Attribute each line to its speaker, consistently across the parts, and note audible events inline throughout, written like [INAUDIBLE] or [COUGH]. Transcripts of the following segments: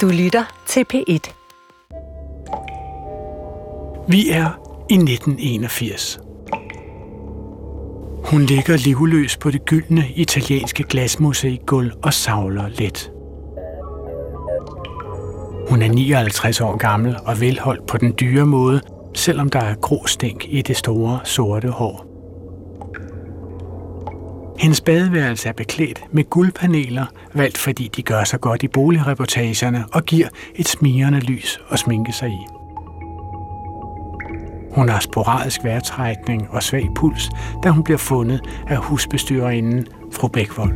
Speaker 1: Du lytter til P1.
Speaker 2: Vi er i 1981. Hun ligger livløs på det gyldne italienske glasmosaikgulv og savler let. Hun er 59 år gammel og velholdt på den dyre måde, selvom der er grå stænk i det store sorte hår. Hendes badeværelse er beklædt med guldpaneler, valgt fordi de gør sig godt i boligreportagerne og giver et smirende lys at sminke sig i. Hun har sporadisk vejrtrækning og svag puls, da hun bliver fundet af husbestyrerinden fru Bækvold.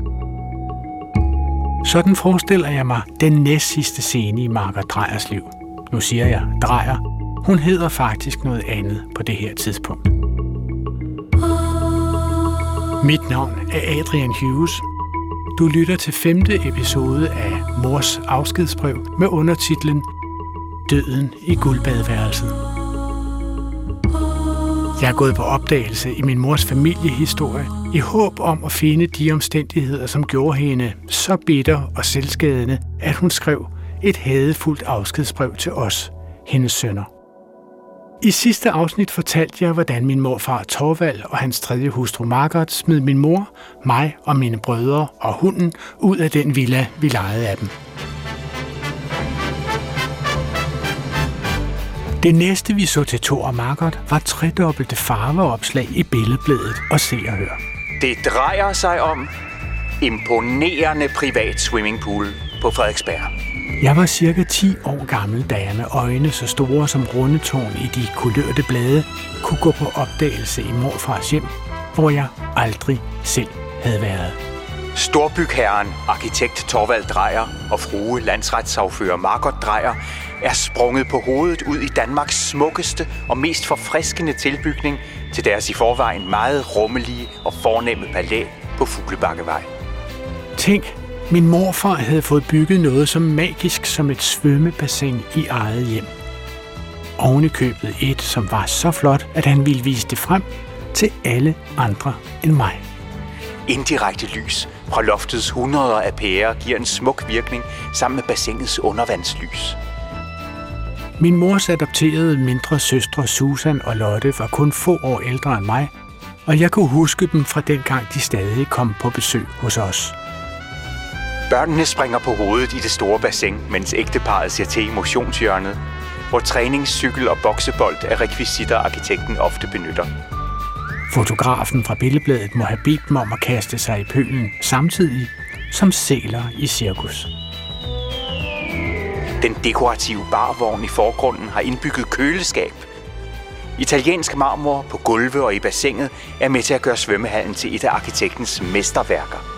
Speaker 2: Sådan forestiller jeg mig den næst sidste scene i Marker Drejers liv. Nu siger jeg Drejer. Hun hedder faktisk noget andet på det her tidspunkt. Mit navn er Adrian Hughes. Du lytter til femte episode af Mors afskedsbrev med undertitlen Døden i guldbadeværelset. Jeg er gået på opdagelse i min mors familiehistorie i håb om at finde de omstændigheder, som gjorde hende så bitter og selvskadende, at hun skrev et hadefuldt afskedsbrev til os, hendes sønner. I sidste afsnit fortalte jeg, hvordan min morfar Torvald og hans tredje hustru Margaret smed min mor, mig og mine brødre og hunden ud af den villa, vi lejede af dem. Det næste, vi så til Thor og Margaret, var tredobbelte farveopslag i billedbladet og se og hør.
Speaker 3: Det drejer sig om imponerende privat swimmingpool på Frederiksberg.
Speaker 2: Jeg var cirka 10 år gammel, da jeg med øjne så store som rundetårn i de kulørte blade kunne gå på opdagelse i morfars hjem, hvor jeg aldrig selv havde været.
Speaker 3: Storbygherren, arkitekt Torvald Drejer og frue landsretssagfører Margot Drejer er sprunget på hovedet ud i Danmarks smukkeste og mest forfriskende tilbygning til deres i forvejen meget rummelige og fornemme palæ på Fuglebakkevej.
Speaker 2: Tænk, min morfar havde fået bygget noget så magisk som et svømmebassin i eget hjem. Ovenikøbet et, som var så flot, at han ville vise det frem til alle andre end mig.
Speaker 3: Indirekte lys fra loftets hundreder af pærer giver en smuk virkning sammen med bassinets undervandslys.
Speaker 2: Min mors adopterede mindre søstre Susan og Lotte var kun få år ældre end mig, og jeg kunne huske dem fra dengang de stadig kom på besøg hos os.
Speaker 3: Børnene springer på hovedet i det store bassin, mens ægteparet ser til i motionshjørnet, hvor træningscykel og boksebold er rekvisitter, arkitekten ofte benytter.
Speaker 2: Fotografen fra billedbladet må have bedt dem om at kaste sig i pølen samtidig som sæler i cirkus.
Speaker 3: Den dekorative barvogn i forgrunden har indbygget køleskab. Italiensk marmor på gulve og i bassinet er med til at gøre svømmehallen til et af arkitektens mesterværker.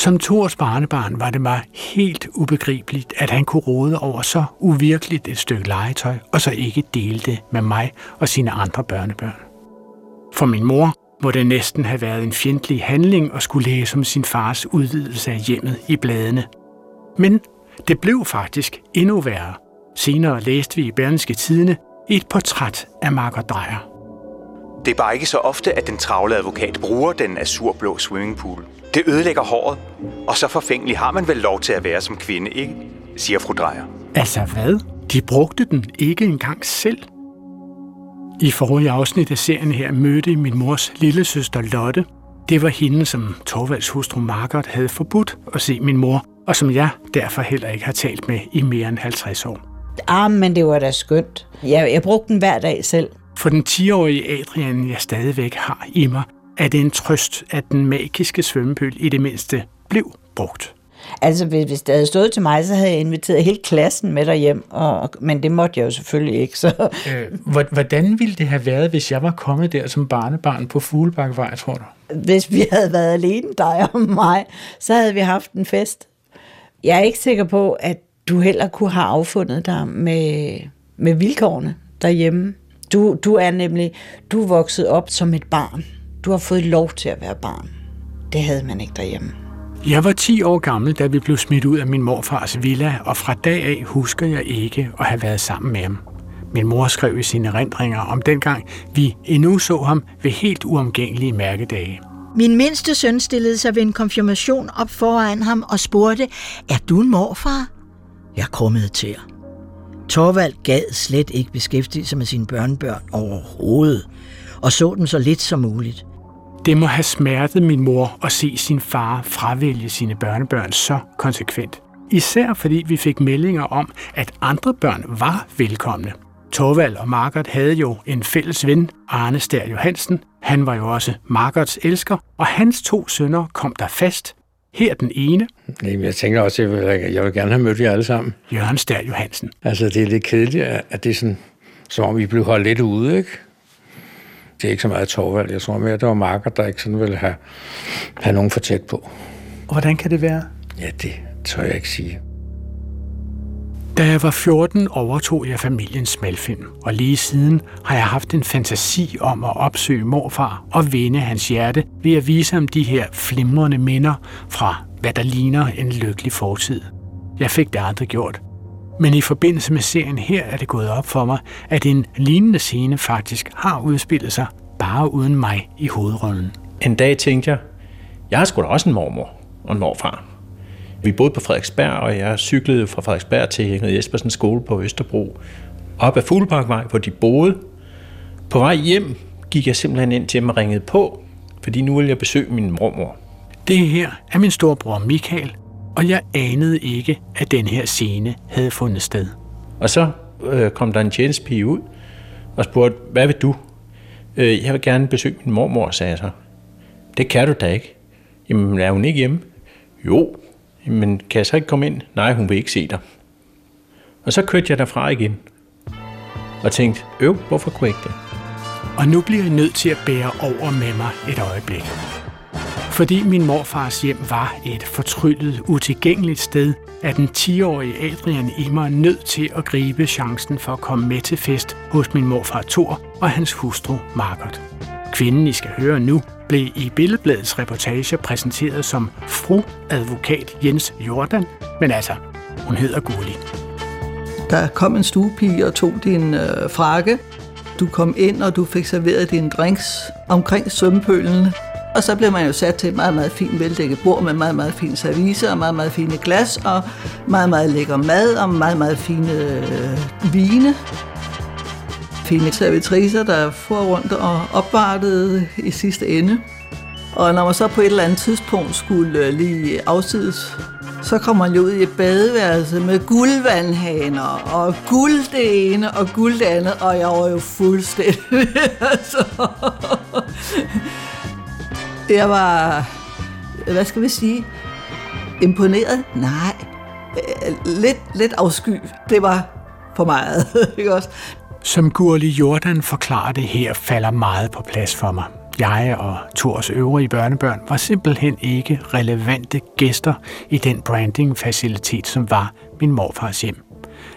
Speaker 2: Som Thors barnebarn var det mig helt ubegribeligt, at han kunne råde over så uvirkeligt et stykke legetøj, og så ikke dele det med mig og sine andre børnebørn. For min mor må det næsten have været en fjendtlig handling at skulle læse om sin fars udvidelse af hjemmet i bladene. Men det blev faktisk endnu værre. Senere læste vi i Berlingske Tidene et portræt af Margot Drejer.
Speaker 3: Det er bare ikke så ofte, at den travle advokat bruger den azurblå swimmingpool. Det ødelægger håret, og så forfængelig har man vel lov til at være som kvinde, ikke? siger fru Drejer.
Speaker 2: Altså hvad? De brugte den ikke engang selv. I forrige afsnit af serien her mødte min mors lille søster Lotte. Det var hende, som Torvalds hustru Margot havde forbudt at se min mor, og som jeg derfor heller ikke har talt med i mere end 50 år.
Speaker 4: Ah, men det var da skønt. Jeg, jeg brugte den hver dag selv.
Speaker 2: For den 10-årige Adrian, jeg stadigvæk har i mig, er det en trøst, at den magiske svømmepøl i det mindste blev brugt.
Speaker 4: Altså, hvis det havde stået til mig, så havde jeg inviteret hele klassen med derhjem, og, men det måtte jeg jo selvfølgelig ikke. Så.
Speaker 2: Øh, hvordan ville det have været, hvis jeg var kommet der som barnebarn på Fuglebakkevej, tror du?
Speaker 4: Hvis vi havde været alene, dig og mig, så havde vi haft en fest. Jeg er ikke sikker på, at du heller kunne have affundet dig med, med vilkårene derhjemme. Du, du er nemlig, du er vokset op som et barn. Du har fået lov til at være barn. Det havde man ikke derhjemme.
Speaker 2: Jeg var 10 år gammel, da vi blev smidt ud af min morfars villa, og fra dag af husker jeg ikke at have været sammen med ham. Min mor skrev i sine erindringer om dengang, vi endnu så ham ved helt uomgængelige mærkedage.
Speaker 1: Min mindste søn stillede sig ved en konfirmation op foran ham og spurgte, er du en morfar? Jeg krummede til. Torvald gad slet ikke beskæftige sig med sine børnebørn overhovedet, og så dem så lidt som muligt.
Speaker 2: Det må have smertet min mor at se sin far fravælge sine børnebørn så konsekvent. Især fordi vi fik meldinger om, at andre børn var velkomne. Torvald og Margaret havde jo en fælles ven, Arne Stær Johansen. Han var jo også Margarets elsker, og hans to sønner kom der fast. Her den ene.
Speaker 5: Jamen, jeg tænker også, at jeg vil, jeg vil gerne have mødt jer alle sammen.
Speaker 2: Jørgen Stær Johansen.
Speaker 5: Altså, det er lidt kedeligt, at det er sådan, som om vi blev holdt lidt ude, ikke? Det er ikke så meget Torvald. Jeg tror mere, det var Margaret, der ikke sådan ville have, have nogen for tæt på.
Speaker 2: Hvordan kan det være?
Speaker 5: Ja, det tør jeg ikke sige.
Speaker 2: Da jeg var 14, overtog jeg familiens smalfilm, og lige siden har jeg haft en fantasi om at opsøge morfar og vinde hans hjerte ved at vise ham de her flimrende minder fra, hvad der ligner en lykkelig fortid. Jeg fik det aldrig gjort. Men i forbindelse med serien her er det gået op for mig, at en lignende scene faktisk har udspillet sig, bare uden mig i hovedrollen.
Speaker 6: En dag tænkte jeg, jeg har sgu da også en mormor og en morfar. Vi boede på Frederiksberg, og jeg cyklede fra Frederiksberg til Ingrid Jespersens skole på Østerbro. Op ad Fugleparkvej, hvor de boede. På vej hjem gik jeg simpelthen ind til dem og ringede på, fordi nu ville jeg besøge min mormor.
Speaker 2: Det her er min storebror Michael, og jeg anede ikke, at den her scene havde fundet sted.
Speaker 6: Og så øh, kom der en tjenestepige ud og spurgte, hvad vil du? Øh, jeg vil gerne besøge min mormor, sagde jeg så. Det kan du da ikke. Jamen, er hun ikke hjemme? Jo, men kan jeg så ikke komme ind? Nej, hun vil ikke se dig. Og så kørte jeg derfra igen. Og tænkte, øv, hvorfor kunne jeg ikke det?
Speaker 2: Og nu bliver jeg nødt til at bære over med mig et øjeblik. Fordi min morfars hjem var et fortryllet, utilgængeligt sted, er den 10-årige Adrian i mig nødt til at gribe chancen for at komme med til fest hos min morfar Thor og hans hustru Margot. Kvinden, I skal høre nu, blev i Billedbladets reportage præsenteret som fru advokat Jens Jordan, men altså, hun hedder Gulli.
Speaker 7: Der kom en stuepige og tog din øh, frakke. Du kom ind, og du fik serveret dine drinks omkring svømmepølen. Og så blev man jo sat til et meget, meget fint veldækket bord med meget, meget fine service og meget, meget fine glas og meget, meget lækker mad og meget, meget fine øh, vine fine servitriser, der for rundt og opvartede i sidste ende. Og når man så på et eller andet tidspunkt skulle øh, lige afsides, så kommer man jo ud i et badeværelse med guldvandhaner og guld det ene og guld det andet, og jeg var jo fuldstændig. [LAUGHS] altså. Jeg var, hvad skal vi sige, imponeret? Nej, øh, lidt, lidt afsky. Det var for meget, [LAUGHS] ikke også?
Speaker 2: Som Gurli Jordan forklarer det her, falder meget på plads for mig. Jeg og Tors øvrige børnebørn var simpelthen ikke relevante gæster i den branding-facilitet, som var min morfars hjem.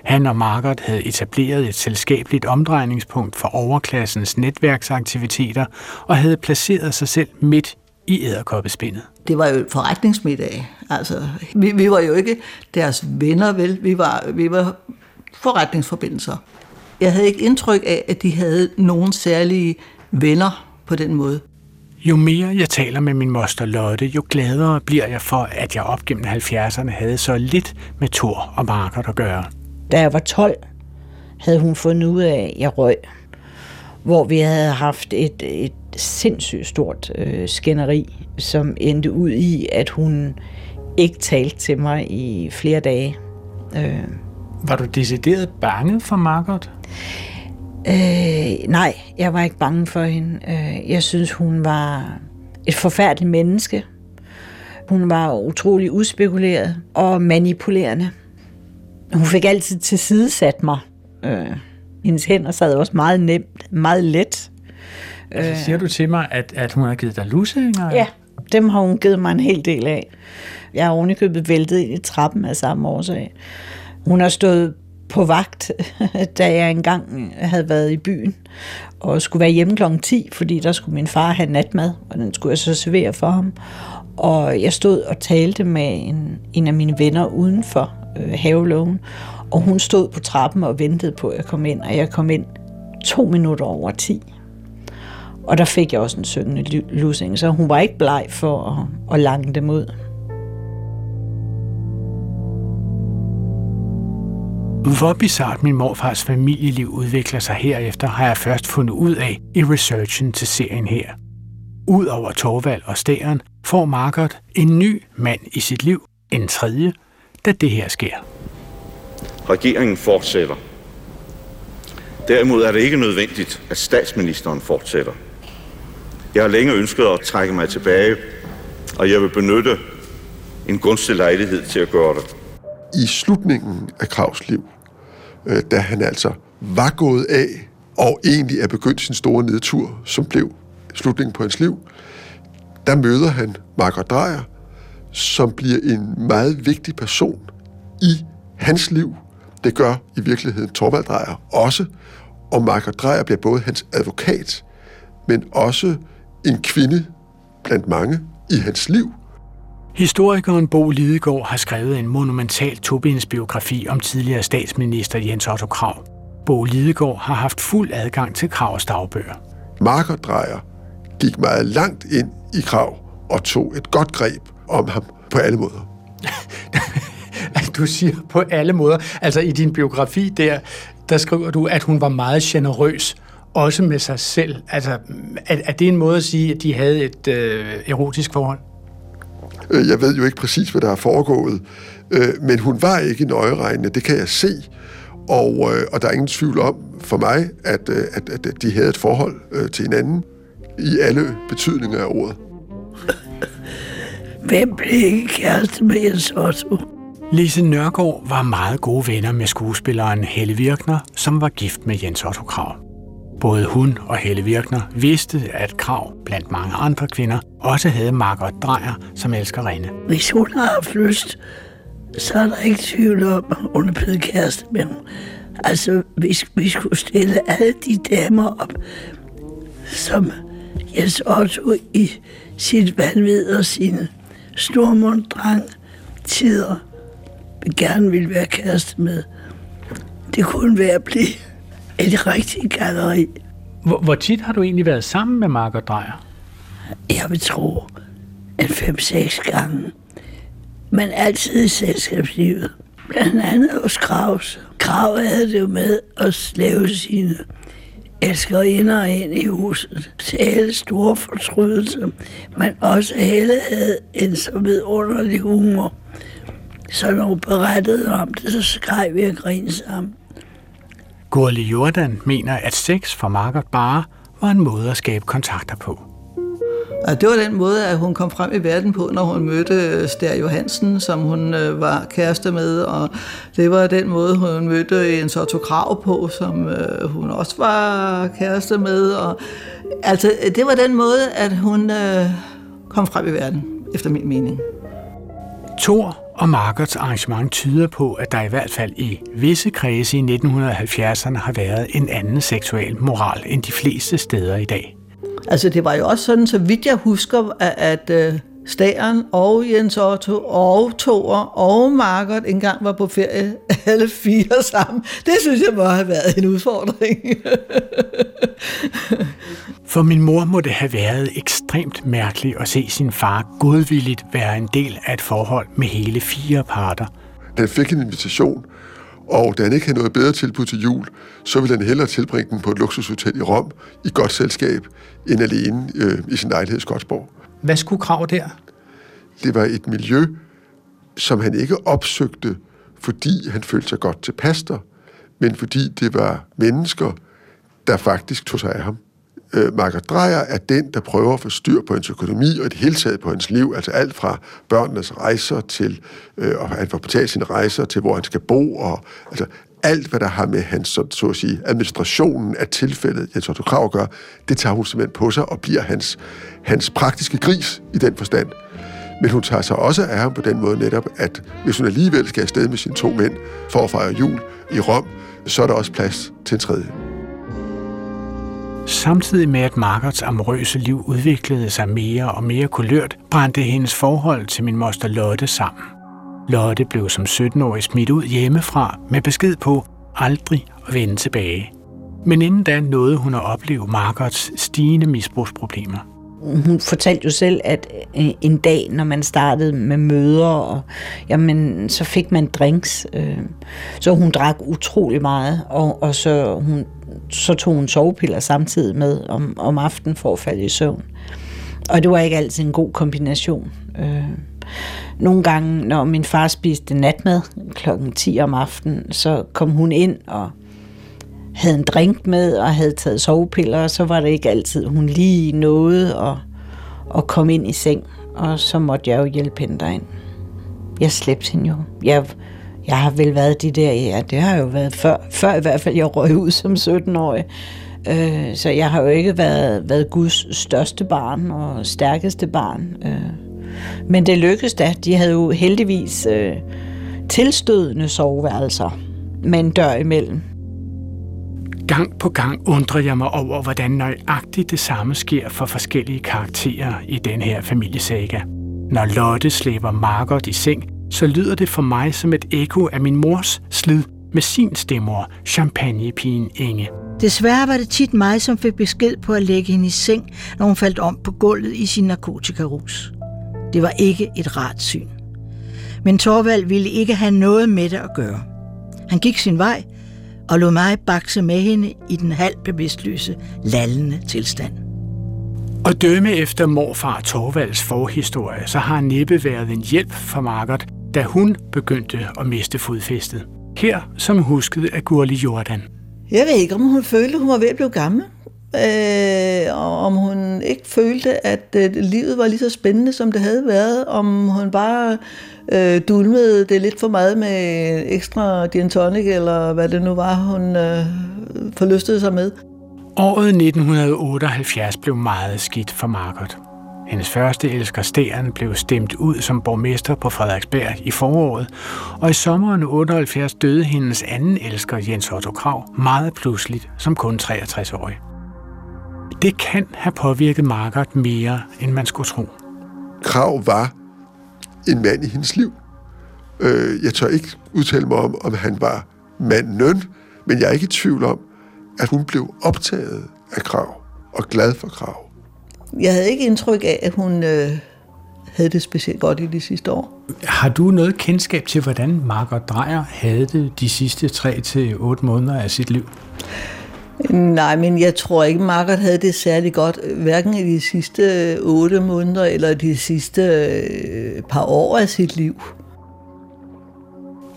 Speaker 2: Han og Margaret havde etableret et selskabeligt omdrejningspunkt for overklassens netværksaktiviteter og havde placeret sig selv midt i æderkoppespindet.
Speaker 7: Det var jo forretningsmiddag. Altså, vi, vi var jo ikke deres venner, vel? Vi var, vi var forretningsforbindelser. Jeg havde ikke indtryk af, at de havde nogen særlige venner på den måde.
Speaker 2: Jo mere jeg taler med min moster Lotte, jo gladere bliver jeg for, at jeg op gennem 70'erne havde så lidt med Thor og Margaret at gøre.
Speaker 4: Da jeg var 12, havde hun fundet ud af, at jeg røg. Hvor vi havde haft et, et sindssygt stort øh, skænderi, som endte ud i, at hun ikke talte til mig i flere dage. Øh.
Speaker 2: Var du decideret bange for Margaret?
Speaker 4: Øh, nej, jeg var ikke bange for hende. Øh, jeg synes, hun var et forfærdeligt menneske. Hun var utrolig udspekuleret og manipulerende. Hun fik altid tilsidesat mig. Øh, hendes hænder sad også meget nemt, meget let.
Speaker 2: Altså, siger du til mig, at, at hun har givet dig lussinger?
Speaker 4: Ja, dem har hun givet mig en hel del af. Jeg har ovenikøbet væltet ind i trappen af samme årsag. Hun har stået på vagt, [LAUGHS] da jeg engang havde været i byen, og skulle være hjemme kl. 10, fordi der skulle min far have natmad, og den skulle jeg så servere for ham. Og jeg stod og talte med en, en af mine venner uden for øh, havelågen, og hun stod på trappen og ventede på, at jeg kom ind, og jeg kom ind to minutter over 10. Og der fik jeg også en syngende lussing, så hun var ikke bleg for at, at lange dem ud.
Speaker 2: Hvor bizart min morfars familieliv udvikler sig herefter, har jeg først fundet ud af i researchen til serien her. Udover Torvald og Stæren får Margaret en ny mand i sit liv, en tredje, da det her sker.
Speaker 8: Regeringen fortsætter. Derimod er det ikke nødvendigt, at statsministeren fortsætter. Jeg har længe ønsket at trække mig tilbage, og jeg vil benytte en gunstig lejlighed til at gøre det.
Speaker 9: I slutningen af Kravs liv, øh, da han altså var gået af, og egentlig er begyndt sin store nedtur, som blev slutningen på hans liv, der møder han Margaret Dreyer, som bliver en meget vigtig person i hans liv. Det gør i virkeligheden Torvald Dreyer også, og Margaret Dreyer bliver både hans advokat, men også en kvinde blandt mange i hans liv.
Speaker 2: Historikeren Bo Lidegaard har skrevet en monumental biografi om tidligere statsminister Jens Otto Krav. Bo Lidegaard har haft fuld adgang til Kravs dagbøger.
Speaker 9: Margaret Dreyer gik meget langt ind i Krav og tog et godt greb om ham på alle måder. [LAUGHS]
Speaker 2: du siger på alle måder. Altså i din biografi der, der skriver du, at hun var meget generøs, også med sig selv. Altså, er, er det en måde at sige, at de havde et øh, erotisk forhold?
Speaker 9: Øh, jeg ved jo ikke præcis, hvad der er foregået, øh, men hun var ikke nøjeregnende, det kan jeg se. Og, øh, og der er ingen tvivl om for mig, at, at, at de havde et forhold til hinanden i alle betydninger af ordet. [LAUGHS]
Speaker 1: Hvem blev ikke kæreste med Jens Otto?
Speaker 2: Lise Nørgaard var meget gode venner med skuespilleren Helle Virkner, som var gift med Jens Otto Krav. Både hun og Helle Virkner vidste, at Krav, blandt mange andre kvinder, også havde Margot Drejer som elskerinde.
Speaker 1: Hvis hun har haft lyst, så er der ikke tvivl om, at hun er blevet kæreste med ham. Altså, hvis vi skulle stille alle de damer op, som Jens Otto i sit vanvid og sine stormunddrang tider gerne ville være kæreste med. Det kunne være at blive et rigtigt galleri.
Speaker 2: Hvor, hvor tit har du egentlig været sammen med Margot Drejer?
Speaker 1: Jeg vil tro, en fem-seks gange. Men altid i selskabslivet. Blandt andet hos Kravs. Krav havde det jo med at slæve sine elskerinder ind i huset til alle store fortrydelser, men også alle havde en så vidunderlig humor. Så når hun berettede om det, så skreg vi og grinede sammen.
Speaker 2: Gurli Jordan mener, at sex for Margot bare var en måde at skabe kontakter på.
Speaker 7: Og det var den måde, at hun kom frem i verden på, når hun mødte øh, Stær Johansen, som hun øh, var kæreste med, og det var den måde, hun mødte en Otto Krav på, som øh, hun også var kæreste med. Og, altså, det var den måde, at hun kom frem i verden, efter min mening.
Speaker 2: Thor og Margarets arrangement tyder på, at der i hvert fald i visse kredse i 1970'erne har været en anden seksuel moral end de fleste steder i dag.
Speaker 7: Altså det var jo også sådan, så vidt jeg husker, at, at øh, Stæren og Jens Otto og Thor og Margot engang var på ferie alle fire sammen. Det synes jeg må have været en udfordring.
Speaker 2: For min mor må det have været ekstremt mærkeligt at se sin far godvilligt være en del af et forhold med hele fire parter.
Speaker 9: Han fik en invitation, og da han ikke havde noget bedre tilbud til jul, så ville han hellere tilbringe den på et luksushotel i Rom i godt selskab, end alene øh, i sin lejlighed i Skotsborg.
Speaker 2: Hvad skulle krav der?
Speaker 9: Det var et miljø, som han ikke opsøgte, fordi han følte sig godt tilpas der, men fordi det var mennesker, der faktisk tog sig af ham. Øh, Margaret Dreyer er den, der prøver at få styr på hans økonomi og det hele taget på hans liv, altså alt fra børnenes rejser til, øh, og han får betalt sine rejser til, hvor han skal bo, og altså alt, hvad der har med hans, så, så at sige, administrationen af tilfældet, Jens Otto Krav gør, det tager hun simpelthen på sig og bliver hans, hans praktiske gris i den forstand. Men hun tager sig også af ham på den måde netop, at hvis hun alligevel skal afsted med sine to mænd for at fejre jul i Rom, så er der også plads til en tredje.
Speaker 2: Samtidig med at Margarets amorøse liv udviklede sig mere og mere kulørt, brændte hendes forhold til min moster Lotte sammen. Lotte blev som 17-årig smidt ud hjemmefra med besked på aldrig at vende tilbage. Men inden da nåede hun at opleve Margots stigende misbrugsproblemer.
Speaker 4: Hun fortalte jo selv, at øh, en dag, når man startede med møder, og, jamen, så fik man drinks. Øh, så hun drak utrolig meget, og, og så, hun, så tog hun sovepiller samtidig med om, om aftenen for at falde i søvn. Og det var ikke altid en god kombination. Øh, nogle gange, når min far spiste natmad klokken 10 om aftenen, så kom hun ind og havde en drink med og havde taget sovepiller, og så var det ikke altid, hun lige nåede at, at komme ind i seng, og så måtte jeg jo hjælpe hende derind. Jeg slæbte hende jo. Jeg, jeg har vel været de der, ja, det har jo været før, før i hvert fald jeg røg ud som 17-årig. Øh, så jeg har jo ikke været, været Guds største barn og stærkeste barn. Øh. Men det lykkedes da. De havde jo heldigvis øh, tilstødende soveværelser med en dør imellem.
Speaker 2: Gang på gang undrer jeg mig over, hvordan nøjagtigt det samme sker for forskellige karakterer i den her familiesaga. Når Lotte slæber Margot i seng, så lyder det for mig som et ekko af min mors slid med sin stemmer, champagnepigen Inge.
Speaker 1: Desværre var det tit mig, som fik besked på at lægge hende i seng, når hun faldt om på gulvet i sin narkotikarus. Det var ikke et rart syn. Men Torvald ville ikke have noget med det at gøre. Han gik sin vej og lod mig bakse med hende i den halvt bevidstløse, lallende tilstand.
Speaker 2: Og dømme efter morfar Torvalds forhistorie, så har næppe været en hjælp for Margot, da hun begyndte at miste fodfæstet. Her som huskede af Gurli Jordan.
Speaker 7: Jeg ved ikke, om hun følte, hun var ved at blive gammel. Øh, og om hun ikke følte, at øh, livet var lige så spændende, som det havde været. Om hun bare øh, dulmede det lidt for meget med ekstra gin tonic, eller hvad det nu var, hun øh, forlystede sig med.
Speaker 2: Året 1978 blev meget skidt for Margot. Hendes første elsker Steren blev stemt ud som borgmester på Frederiksberg i foråret, og i sommeren 78 døde hendes anden elsker Jens Otto Krav meget pludseligt som kun 63-årig. Det kan have påvirket Margot mere, end man skulle tro.
Speaker 9: Krav var en mand i hendes liv. Øh, jeg tør ikke udtale mig om, om han var manden, men jeg er ikke i tvivl om, at hun blev optaget af Krav og glad for Krav.
Speaker 7: Jeg havde ikke indtryk af, at hun øh, havde det specielt godt i de sidste år.
Speaker 2: Har du noget kendskab til, hvordan Margot Drejer havde det de sidste 3 til otte måneder af sit liv?
Speaker 7: Nej, men jeg tror ikke, Margaret havde det særlig godt, hverken i de sidste otte måneder eller de sidste øh, par år af sit liv.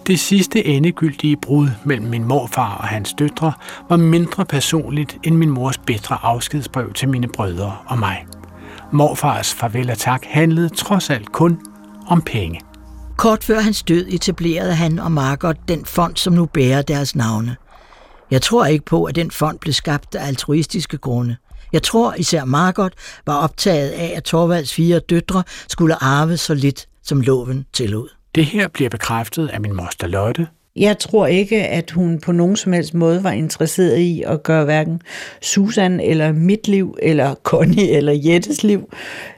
Speaker 2: Det sidste endegyldige brud mellem min morfar og hans døtre var mindre personligt end min mors bedre afskedsbrev til mine brødre og mig. Morfars farvel og tak handlede trods alt kun om penge.
Speaker 1: Kort før hans død etablerede han og Margot den fond, som nu bærer deres navne. Jeg tror ikke på, at den fond blev skabt af altruistiske grunde. Jeg tror især Margot var optaget af, at Torvalds fire døtre skulle arve så lidt, som loven tillod.
Speaker 2: Det her bliver bekræftet af min moster Lotte.
Speaker 4: Jeg tror ikke, at hun på nogen som helst måde var interesseret i at gøre hverken Susan eller mit liv, eller Connie eller Jettes liv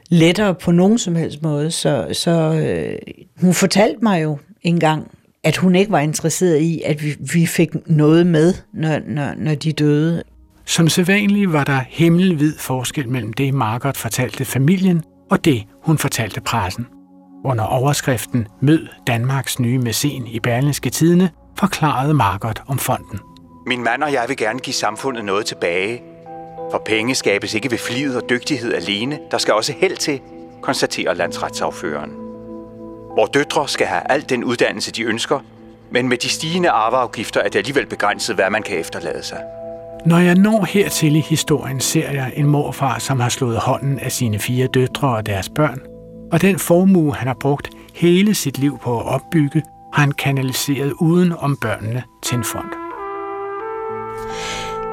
Speaker 4: lettere på nogen som helst måde. Så, så øh, hun fortalte mig jo engang, at hun ikke var interesseret i, at vi, vi fik noget med, når, når, når de døde.
Speaker 2: Som sædvanligt var der himmelvid forskel mellem det, Margot fortalte familien, og det, hun fortalte pressen. Under overskriften Mød Danmarks nye mæcen i Berlingske Tidene forklarede Margot om fonden.
Speaker 3: Min mand og jeg vil gerne give samfundet noget tilbage. For penge skabes ikke ved flid og dygtighed alene. Der skal også held til, konstaterer landsretsaføreren. Vores døtre skal have al den uddannelse, de ønsker, men med de stigende arveafgifter er det alligevel begrænset, hvad man kan efterlade sig.
Speaker 2: Når jeg når hertil i historien, ser jeg en morfar, som har slået hånden af sine fire døtre og deres børn, og den formue, han har brugt hele sit liv på at opbygge, har han kanaliseret uden om børnene til en fond.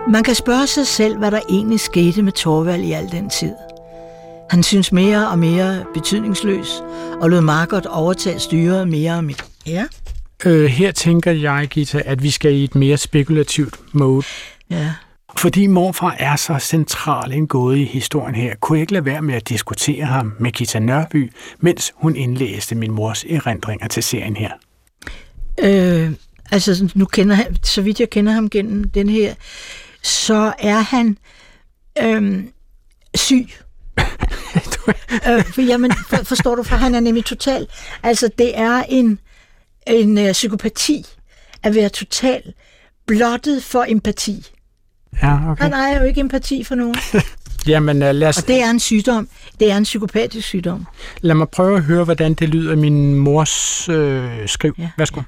Speaker 1: Man kan spørge sig selv, hvad der egentlig skete med Torvald i al den tid. Han synes mere og mere betydningsløs, og lod Margot overtage styret mere og mere. Ja.
Speaker 2: Øh, her tænker jeg, Gita, at vi skal i et mere spekulativt mode.
Speaker 1: Ja.
Speaker 2: Fordi morfar er så central en gåde i historien her, kunne jeg ikke lade være med at diskutere ham med Gita Nørby, mens hun indlæste min mors erindringer til serien her.
Speaker 1: Øh, altså, nu kender han, så vidt jeg kender ham gennem den her så er han øhm, syg. Øh, [LAUGHS] for, jamen, for, forstår du, for han er nemlig total. Altså, det er en, en uh, psykopati at være total blottet for empati.
Speaker 2: Ja, okay.
Speaker 1: Han ejer jo ikke empati for nogen. [LAUGHS]
Speaker 2: Jamen, uh, lad, os,
Speaker 1: Og det er en sygdom. Det er en psykopatisk sygdom.
Speaker 2: lad mig prøve at høre, hvordan det lyder i min mors øh, skriv.
Speaker 1: Ja.
Speaker 2: Værsgo.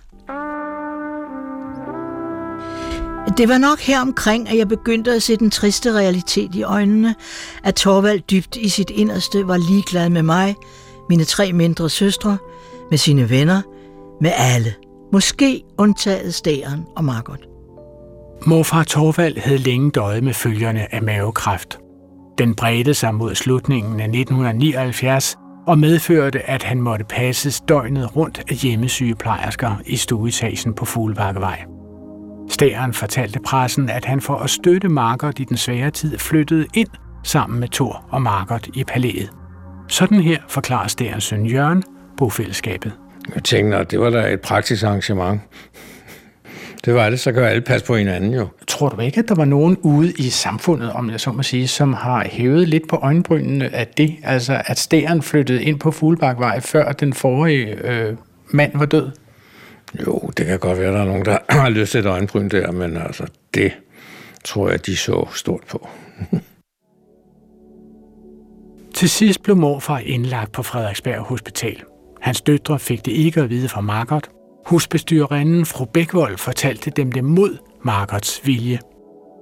Speaker 1: Det var nok her omkring, at jeg begyndte at se den triste realitet i øjnene, at Torvald dybt i sit inderste var ligeglad med mig, mine tre mindre søstre, med sine venner, med alle. Måske undtaget Stæren og Margot.
Speaker 2: Morfar Torvald havde længe døjet med følgerne af mavekræft. Den bredte sig mod slutningen af 1979 og medførte, at han måtte passes døgnet rundt af hjemmesygeplejersker i stueetagen på Fuglebakkevej. Stæren fortalte pressen, at han for at støtte Margot i den svære tid flyttede ind sammen med Thor og Margot i palæet. Sådan her forklarer Stærens søn Jørgen bofællesskabet.
Speaker 5: Jeg tænkte, at det var da et praktisk arrangement. [LAUGHS] Det var det, så kan alle passe på hinanden jo.
Speaker 2: Tror du ikke, at der var nogen ude i samfundet, om jeg så må sige, som har hævet lidt på øjenbrynene af det? Altså, at stæren flyttede ind på Fuglebakvej, før den forrige øh, mand var død?
Speaker 5: Jo, det kan godt være, at der er nogen, der [CLEARS THROAT] har lyst til et øjenbryn der, men altså, det tror jeg, de så stort på. [LAUGHS]
Speaker 2: Til sidst blev morfar indlagt på Frederiksberg Hospital. Hans døtre fik det ikke at vide fra Margot. Husbestyrerinden fru Bækvold fortalte dem det mod Margots vilje.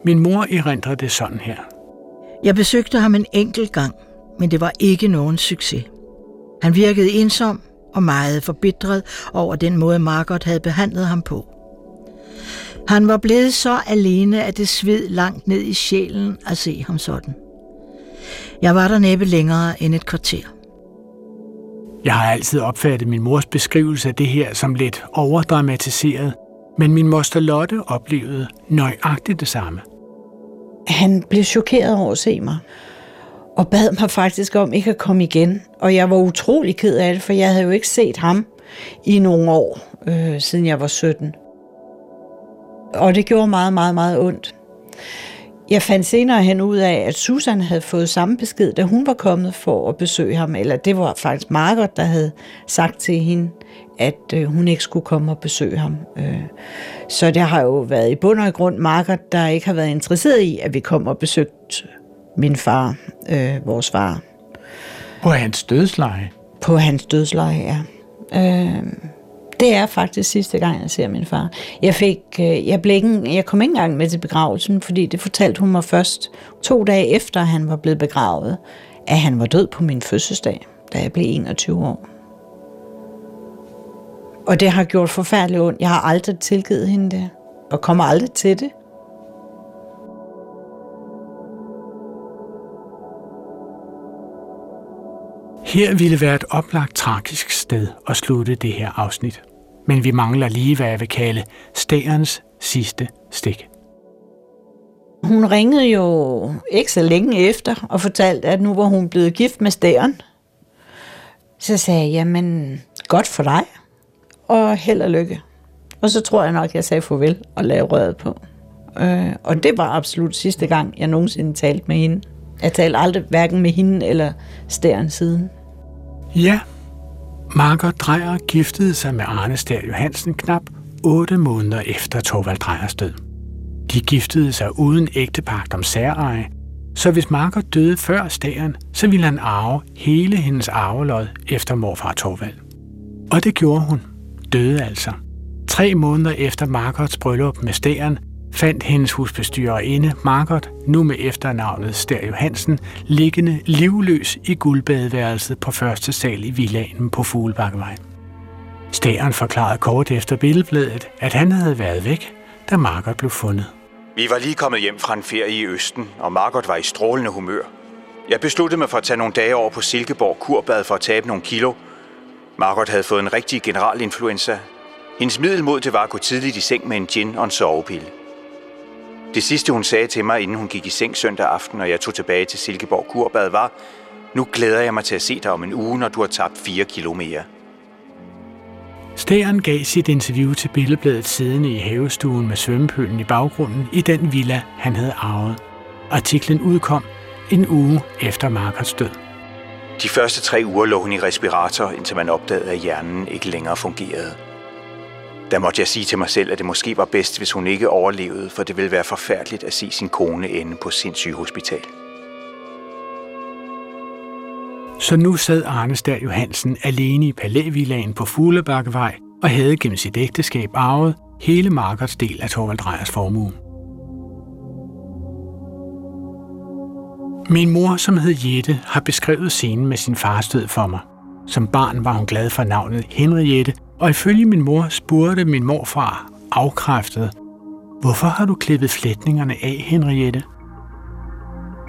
Speaker 2: Min mor erindrede det sådan her.
Speaker 1: Jeg besøgte ham en enkelt gang, men det var ikke nogen succes. Han virkede ensom og meget forbitret over den måde, Margot havde behandlet ham på. Han var blevet så alene, at det sved langt ned i sjælen at se ham sådan. Jeg var der næppe længere end et kvarter.
Speaker 2: Jeg har altid opfattet min mors beskrivelse af det her som lidt overdramatiseret, men min moster Lotte oplevede nøjagtigt det samme.
Speaker 4: Han blev chokeret over at se mig, og bad mig faktisk om ikke at komme igen. Og jeg var utrolig ked af det, for jeg havde jo ikke set ham i nogle år, øh, siden jeg var 17. Og det gjorde meget, meget, meget ondt. Jeg fandt senere hen ud af, at Susan havde fået samme besked, da hun var kommet for at besøge ham. Eller det var faktisk Margot, der havde sagt til hende, at øh, hun ikke skulle komme og besøge ham. Øh, så det har jo været i bund og grund Margot, der ikke har været interesseret i, at vi kom og besøgte min far, øh, vores far,
Speaker 2: På hans dødsleje.
Speaker 4: på hans dødsleje, ja. Øh, det er faktisk sidste gang, jeg ser min far. Jeg, fik, øh, jeg, blev ikke, jeg kom ikke engang med til begravelsen, fordi det fortalte hun mig først to dage efter, han var blevet begravet, at han var død på min fødselsdag, da jeg blev 21 år. Og det har gjort forfærdeligt ondt. Jeg har aldrig tilgivet hende det, og kommer aldrig til det.
Speaker 2: Her ville være et oplagt tragisk sted at slutte det her afsnit. Men vi mangler lige, hvad jeg vil kalde stærens sidste stik.
Speaker 4: Hun ringede jo ikke så længe efter og fortalte, at nu var hun blevet gift med stæren. Så sagde jeg, jamen godt for dig, og held og lykke. Og så tror jeg nok, jeg sagde farvel og lagde røret på. Øh, og det var absolut sidste gang, jeg nogensinde talte med hende. Jeg talte aldrig hverken med hende eller stæren siden.
Speaker 2: Ja, Margot Drejer giftede sig med Arne Stær Johansen knap 8 måneder efter Torvald Drejers død. De giftede sig uden ægtepagt om særeje, så hvis Margot døde før Stæren, så ville han arve hele hendes arvelod efter morfar Torvald. Og det gjorde hun. Døde altså. Tre måneder efter Margots bryllup med Stæren, fandt hendes husbestyrerinde Margot, nu med efternavnet Stær Johansen, liggende livløs i guldbadeværelset på første sal i villaen på Fuglebakkevej. Stæren forklarede kort efter billedbladet, at han havde været væk, da Margot blev fundet.
Speaker 3: Vi var lige kommet hjem fra en ferie i Østen, og Margot var i strålende humør. Jeg besluttede mig for at tage nogle dage over på Silkeborg Kurbad for at tabe nogle kilo. Margot havde fået en rigtig generalinfluenza. Hendes middel mod det var at gå tidligt i seng med en gin og en sovepille. Det sidste, hun sagde til mig, inden hun gik i seng søndag aften, og jeg tog tilbage til Silkeborg Kurbad, var, nu glæder jeg mig til at se dig om en uge, når du har tabt 4 kilo mere.
Speaker 2: Stæren gav sit interview til Billedbladet siddende i havestuen med svømmepølen i baggrunden i den villa, han havde arvet. Artiklen udkom en uge efter Markers død.
Speaker 3: De første tre uger lå hun i respirator, indtil man opdagede, at hjernen ikke længere fungerede. Der måtte jeg sige til mig selv, at det måske var bedst, hvis hun ikke overlevede, for det ville være forfærdeligt at se sin kone ende på sindssyge hospital.
Speaker 2: Så nu sad Arne Stær Johansen alene i palævillagen på Fuglebakkevej og havde gennem sit ægteskab arvet hele Markers del af Torvald Drejers formue. Min mor, som hed Jette, har beskrevet scenen med sin fars død for mig. Som barn var hun glad for navnet Henriette, og ifølge min mor spurgte min morfar afkræftet, hvorfor har du klippet flætningerne af, Henriette?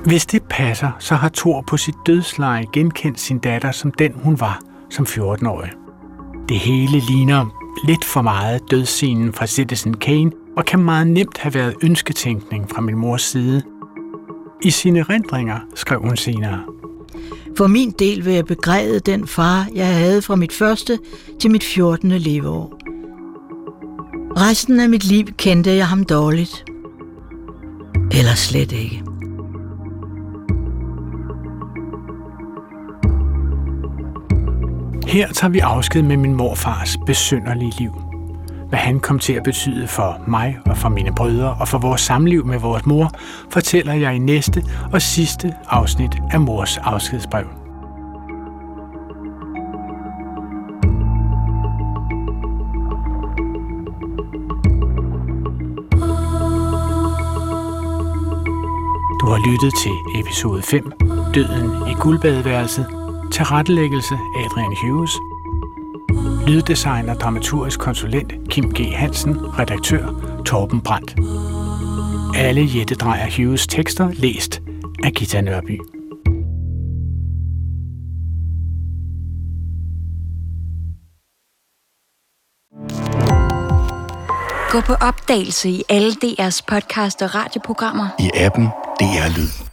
Speaker 2: Hvis det passer, så har Thor på sit dødsleje genkendt sin datter som den, hun var som 14-årig. Det hele ligner lidt for meget dødsscenen fra Citizen Kane, og kan meget nemt have været ønsketænkning fra min mors side. I sine rendringer skrev hun senere.
Speaker 1: For min del vil jeg begræde den far, jeg havde fra mit første til mit 14. leveår. Resten af mit liv kendte jeg ham dårligt. Eller slet ikke.
Speaker 2: Her tager vi afsked med min morfars besynderlige liv. Hvad han kom til at betyde for mig og for mine brødre og for vores samliv med vores mor, fortæller jeg i næste og sidste afsnit af mors afskedsbrev. Du har lyttet til episode 5, Døden i guldbadeværelset, tilrettelæggelse Adrian Hughes, lyddesigner og dramaturgisk konsulent Kim G. Hansen, redaktør Torben Brandt. Alle Jette Drejer Hughes tekster læst af Gita Nørby.
Speaker 10: Gå på opdagelse i alle DR's podcast og radioprogrammer.
Speaker 11: I appen DR Lyd.